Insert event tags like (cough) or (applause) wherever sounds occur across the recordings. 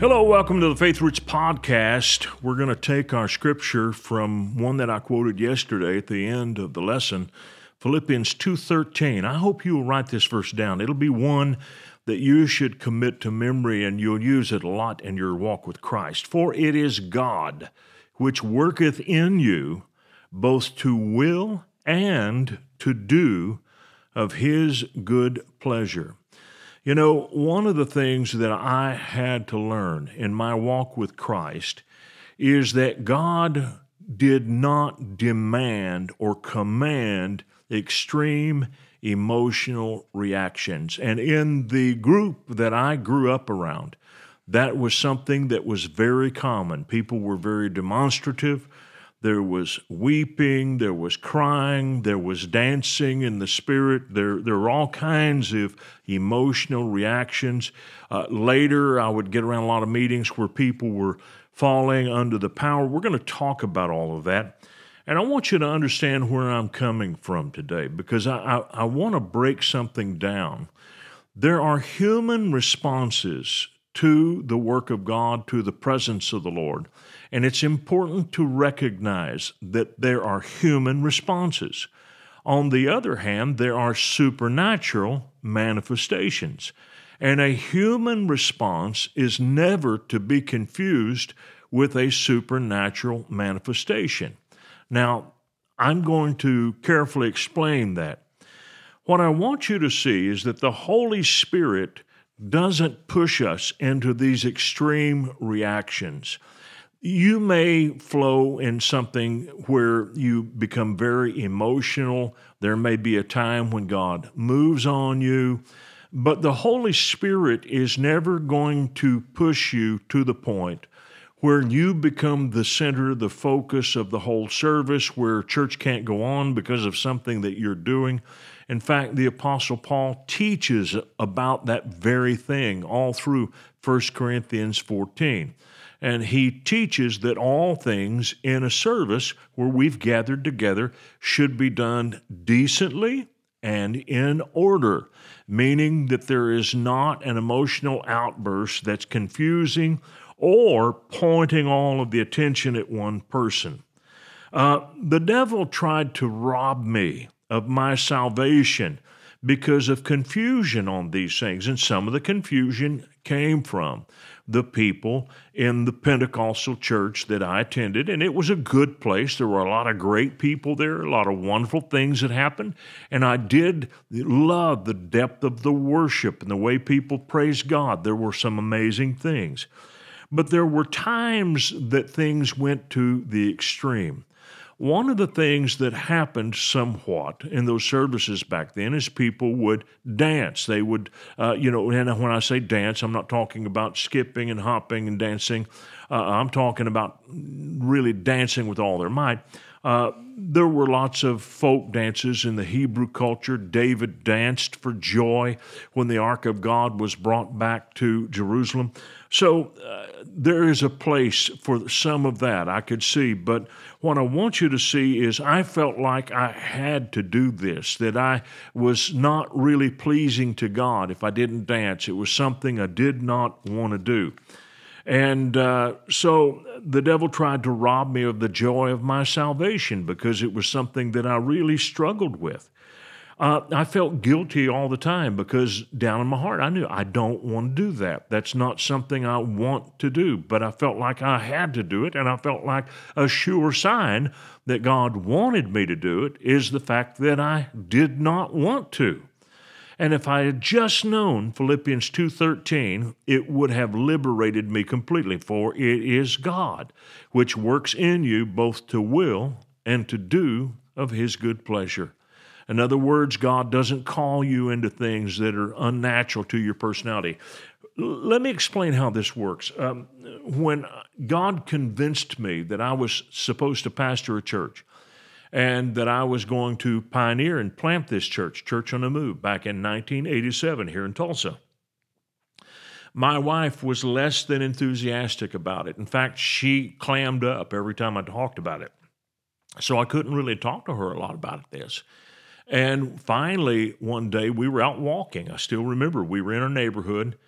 Hello, welcome to the Faith Roots podcast. We're going to take our scripture from one that I quoted yesterday at the end of the lesson, Philippians 2:13. I hope you will write this verse down. It'll be one that you should commit to memory and you'll use it a lot in your walk with Christ. For it is God which worketh in you both to will and to do of his good pleasure. You know, one of the things that I had to learn in my walk with Christ is that God did not demand or command extreme emotional reactions. And in the group that I grew up around, that was something that was very common. People were very demonstrative. There was weeping, there was crying, there was dancing in the spirit. There, there were all kinds of emotional reactions. Uh, later, I would get around a lot of meetings where people were falling under the power. We're going to talk about all of that. And I want you to understand where I'm coming from today because I, I, I want to break something down. There are human responses to the work of God, to the presence of the Lord. And it's important to recognize that there are human responses. On the other hand, there are supernatural manifestations. And a human response is never to be confused with a supernatural manifestation. Now, I'm going to carefully explain that. What I want you to see is that the Holy Spirit doesn't push us into these extreme reactions. You may flow in something where you become very emotional. There may be a time when God moves on you, but the Holy Spirit is never going to push you to the point where you become the center, the focus of the whole service, where church can't go on because of something that you're doing. In fact, the Apostle Paul teaches about that very thing all through 1 Corinthians 14. And he teaches that all things in a service where we've gathered together should be done decently and in order, meaning that there is not an emotional outburst that's confusing or pointing all of the attention at one person. Uh, the devil tried to rob me of my salvation because of confusion on these things. And some of the confusion came from the people in the Pentecostal church that I attended. And it was a good place. There were a lot of great people there, a lot of wonderful things that happened. And I did love the depth of the worship and the way people praised God. There were some amazing things. But there were times that things went to the extreme. One of the things that happened somewhat in those services back then is people would dance. They would, uh, you know, and when I say dance, I'm not talking about skipping and hopping and dancing. Uh, I'm talking about really dancing with all their might. Uh, there were lots of folk dances in the Hebrew culture. David danced for joy when the Ark of God was brought back to Jerusalem. So uh, there is a place for some of that I could see. But what I want you to see is I felt like I had to do this, that I was not really pleasing to God if I didn't dance. It was something I did not want to do. And uh, so the devil tried to rob me of the joy of my salvation because it was something that I really struggled with. Uh, I felt guilty all the time because down in my heart, I knew I don't want to do that. That's not something I want to do. But I felt like I had to do it, and I felt like a sure sign that God wanted me to do it is the fact that I did not want to. And if I had just known Philippians 2:13, it would have liberated me completely, for it is God which works in you both to will and to do of his good pleasure. In other words, God doesn't call you into things that are unnatural to your personality. Let me explain how this works. Um, when God convinced me that I was supposed to pastor a church, and that I was going to pioneer and plant this church, Church on the Move, back in 1987 here in Tulsa. My wife was less than enthusiastic about it. In fact, she clammed up every time I talked about it. So I couldn't really talk to her a lot about this. And finally, one day we were out walking. I still remember we were in our neighborhood,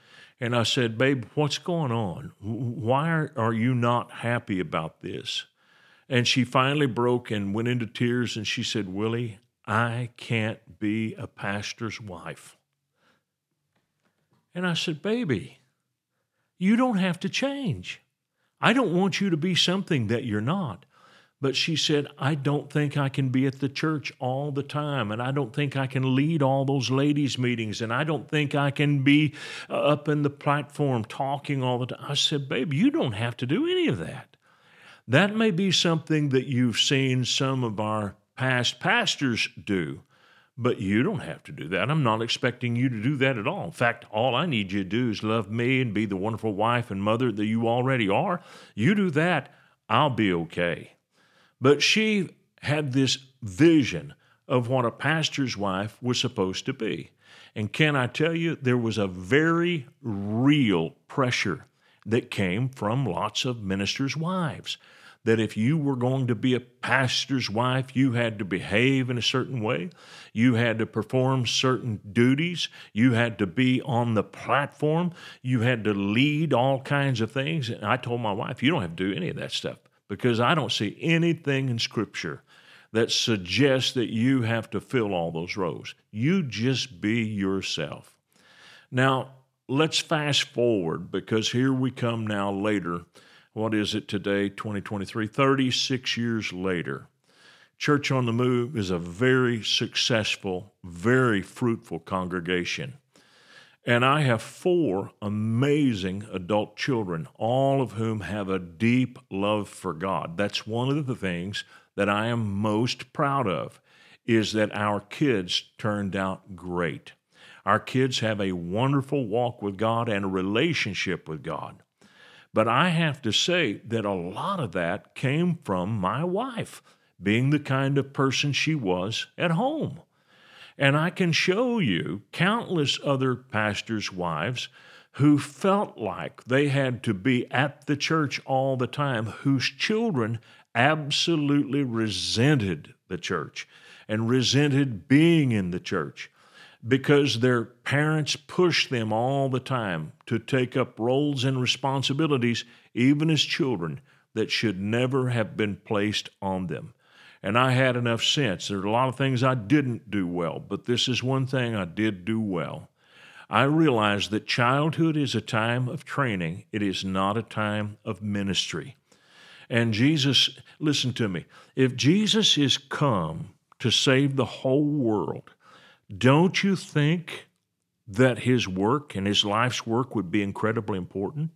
and I said, Babe, what's going on? Why are you not happy about this? And she finally broke and went into tears, and she said, Willie, I can't be a pastor's wife. And I said, Baby, you don't have to change. I don't want you to be something that you're not. But she said, I don't think I can be at the church all the time, and I don't think I can lead all those ladies' meetings, and I don't think I can be uh, up in the platform talking all the time. I said, Babe, you don't have to do any of that. That may be something that you've seen some of our past pastors do, but you don't have to do that. I'm not expecting you to do that at all. In fact, all I need you to do is love me and be the wonderful wife and mother that you already are. You do that, I'll be okay. But she had this vision of what a pastor's wife was supposed to be. And can I tell you, there was a very real pressure that came from lots of ministers' wives. That if you were going to be a pastor's wife, you had to behave in a certain way. You had to perform certain duties. You had to be on the platform. You had to lead all kinds of things. And I told my wife, you don't have to do any of that stuff because I don't see anything in Scripture that suggests that you have to fill all those roles. You just be yourself. Now, let's fast forward because here we come now later. What is it today, 2023? 36 years later. Church on the Move is a very successful, very fruitful congregation. And I have four amazing adult children, all of whom have a deep love for God. That's one of the things that I am most proud of is that our kids turned out great. Our kids have a wonderful walk with God and a relationship with God. But I have to say that a lot of that came from my wife being the kind of person she was at home. And I can show you countless other pastors' wives who felt like they had to be at the church all the time, whose children absolutely resented the church and resented being in the church because their parents pushed them all the time to take up roles and responsibilities, even as children, that should never have been placed on them and I had enough sense. There are a lot of things I didn't do well, but this is one thing I did do well. I realized that childhood is a time of training, it is not a time of ministry. And Jesus, listen to me, if Jesus is come to save the whole world, don't you think that his work and his life's work would be incredibly important?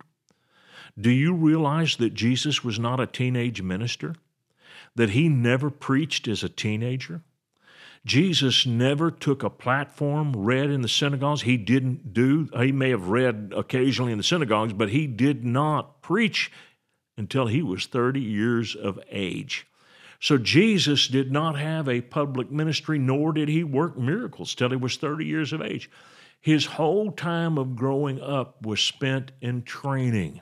Do you realize that Jesus was not a teenage minister? that he never preached as a teenager. Jesus never took a platform, read in the synagogues. He didn't do, he may have read occasionally in the synagogues, but he did not preach until he was 30 years of age. So Jesus did not have a public ministry, nor did he work miracles till he was 30 years of age. His whole time of growing up was spent in training.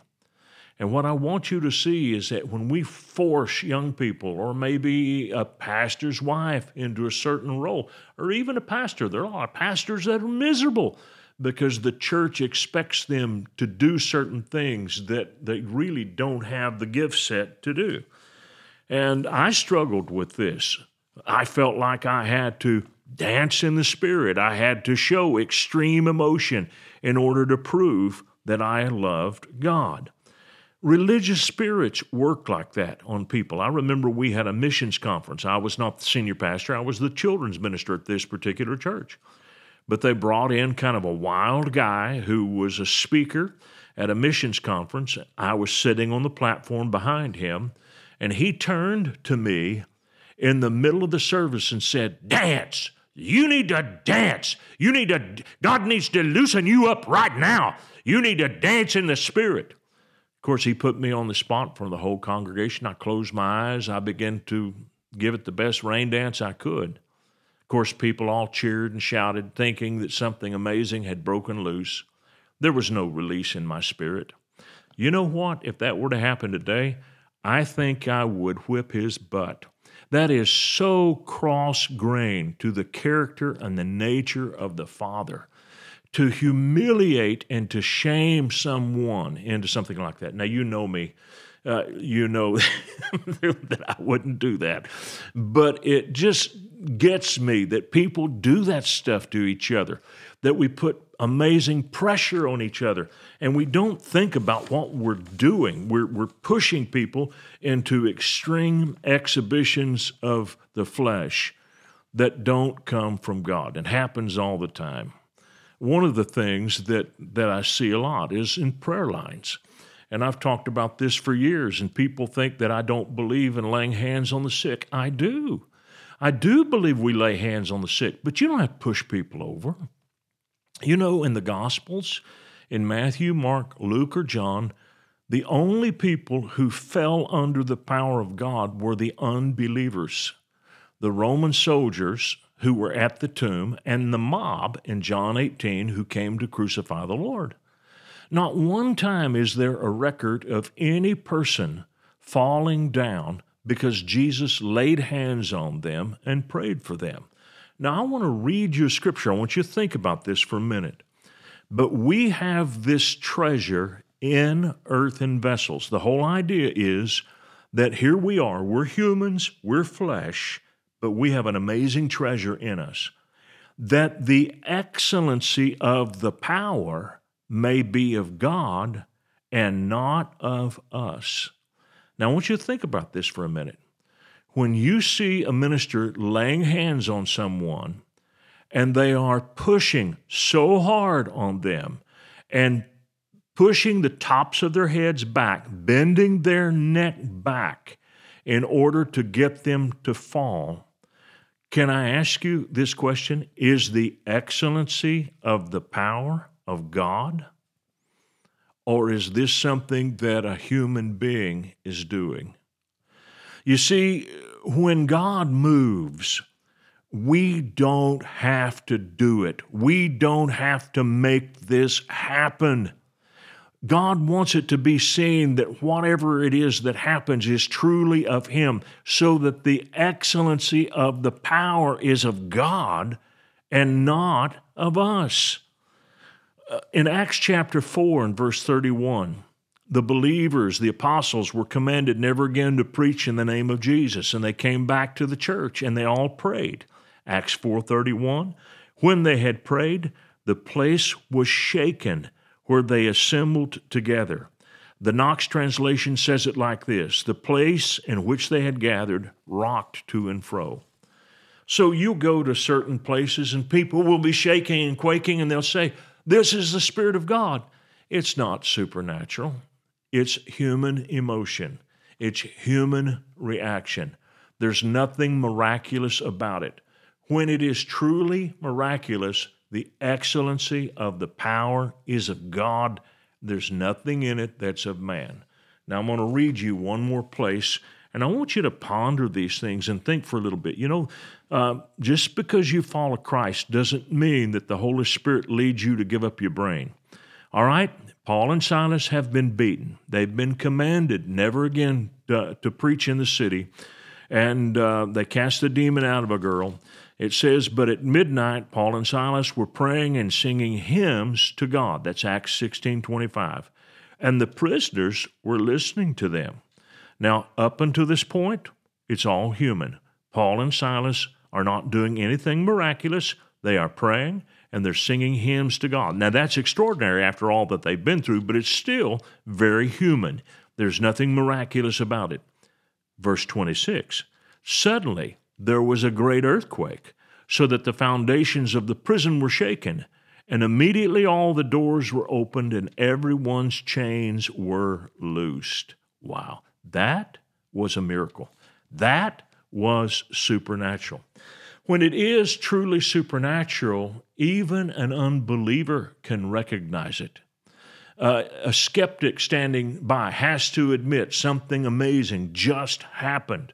And what I want you to see is that when we force young people, or maybe a pastor's wife, into a certain role, or even a pastor, there are pastors that are miserable because the church expects them to do certain things that they really don't have the gift set to do. And I struggled with this. I felt like I had to dance in the spirit, I had to show extreme emotion in order to prove that I loved God. Religious spirits work like that on people. I remember we had a missions conference. I was not the senior pastor, I was the children's minister at this particular church. But they brought in kind of a wild guy who was a speaker at a missions conference. I was sitting on the platform behind him, and he turned to me in the middle of the service and said, Dance! You need to dance. You need to, God needs to loosen you up right now. You need to dance in the Spirit. Of course, he put me on the spot for the whole congregation. I closed my eyes. I began to give it the best rain dance I could. Of course, people all cheered and shouted, thinking that something amazing had broken loose. There was no release in my spirit. You know what? If that were to happen today, I think I would whip his butt. That is so cross grained to the character and the nature of the Father to humiliate and to shame someone into something like that. Now, you know me. Uh, you know (laughs) that I wouldn't do that. But it just gets me that people do that stuff to each other, that we put amazing pressure on each other, and we don't think about what we're doing. We're, we're pushing people into extreme exhibitions of the flesh that don't come from God and happens all the time. One of the things that, that I see a lot is in prayer lines. And I've talked about this for years, and people think that I don't believe in laying hands on the sick. I do. I do believe we lay hands on the sick, but you don't have to push people over. You know, in the Gospels, in Matthew, Mark, Luke, or John, the only people who fell under the power of God were the unbelievers. The Roman soldiers who were at the tomb, and the mob in John 18 who came to crucify the Lord. Not one time is there a record of any person falling down because Jesus laid hands on them and prayed for them. Now, I want to read you a scripture. I want you to think about this for a minute. But we have this treasure in earthen vessels. The whole idea is that here we are, we're humans, we're flesh, but we have an amazing treasure in us. That the excellency of the power may be of God and not of us. Now, I want you to think about this for a minute. When you see a minister laying hands on someone and they are pushing so hard on them and pushing the tops of their heads back, bending their neck back in order to get them to fall, can I ask you this question? Is the excellency of the power of God? Or is this something that a human being is doing? You see, when God moves, we don't have to do it. We don't have to make this happen. God wants it to be seen that whatever it is that happens is truly of Him, so that the excellency of the power is of God and not of us. Uh, in Acts chapter 4 and verse 31, the believers, the apostles, were commanded never again to preach in the name of Jesus, and they came back to the church and they all prayed. Acts 4:31, when they had prayed, the place was shaken where they assembled together. The Knox translation says it like this The place in which they had gathered rocked to and fro. So you go to certain places and people will be shaking and quaking and they'll say, This is the Spirit of God. It's not supernatural, it's human emotion, it's human reaction. There's nothing miraculous about it. When it is truly miraculous, the excellency of the power is of God. There's nothing in it that's of man. Now, I'm going to read you one more place, and I want you to ponder these things and think for a little bit. You know, uh, just because you follow Christ doesn't mean that the Holy Spirit leads you to give up your brain. All right? Paul and Silas have been beaten. They've been commanded never again to, to preach in the city, and uh, they cast the demon out of a girl. It says, But at midnight, Paul and Silas were praying and singing hymns to God. That's Acts 16 25. And the prisoners were listening to them. Now, up until this point, it's all human. Paul and Silas are not doing anything miraculous. They are praying and they're singing hymns to God. Now, that's extraordinary after all that they've been through, but it's still very human. There's nothing miraculous about it. Verse 26 Suddenly, there was a great earthquake, so that the foundations of the prison were shaken, and immediately all the doors were opened and everyone's chains were loosed. Wow, that was a miracle. That was supernatural. When it is truly supernatural, even an unbeliever can recognize it. Uh, a skeptic standing by has to admit something amazing just happened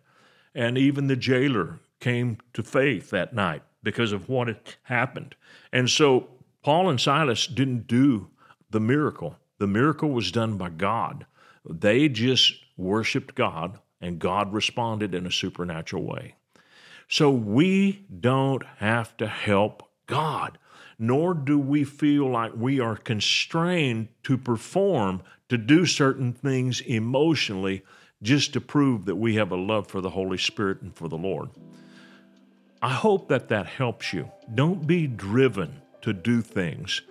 And even the jailer came to faith that night because of what had happened. And so Paul and Silas didn't do the miracle, the miracle was done by God. They just worshiped God, and God responded in a supernatural way. So we don't have to help God, nor do we feel like we are constrained to perform, to do certain things emotionally just to prove that we have a love for the Holy Spirit and for the Lord. I hope that that helps you. Don't be driven to do things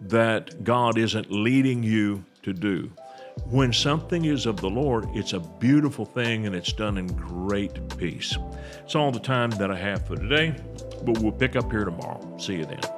that God isn't leading you to do. When something is of the Lord, it's a beautiful thing and it's done in great peace. It's all the time that I have for today, but we'll pick up here tomorrow. See you then.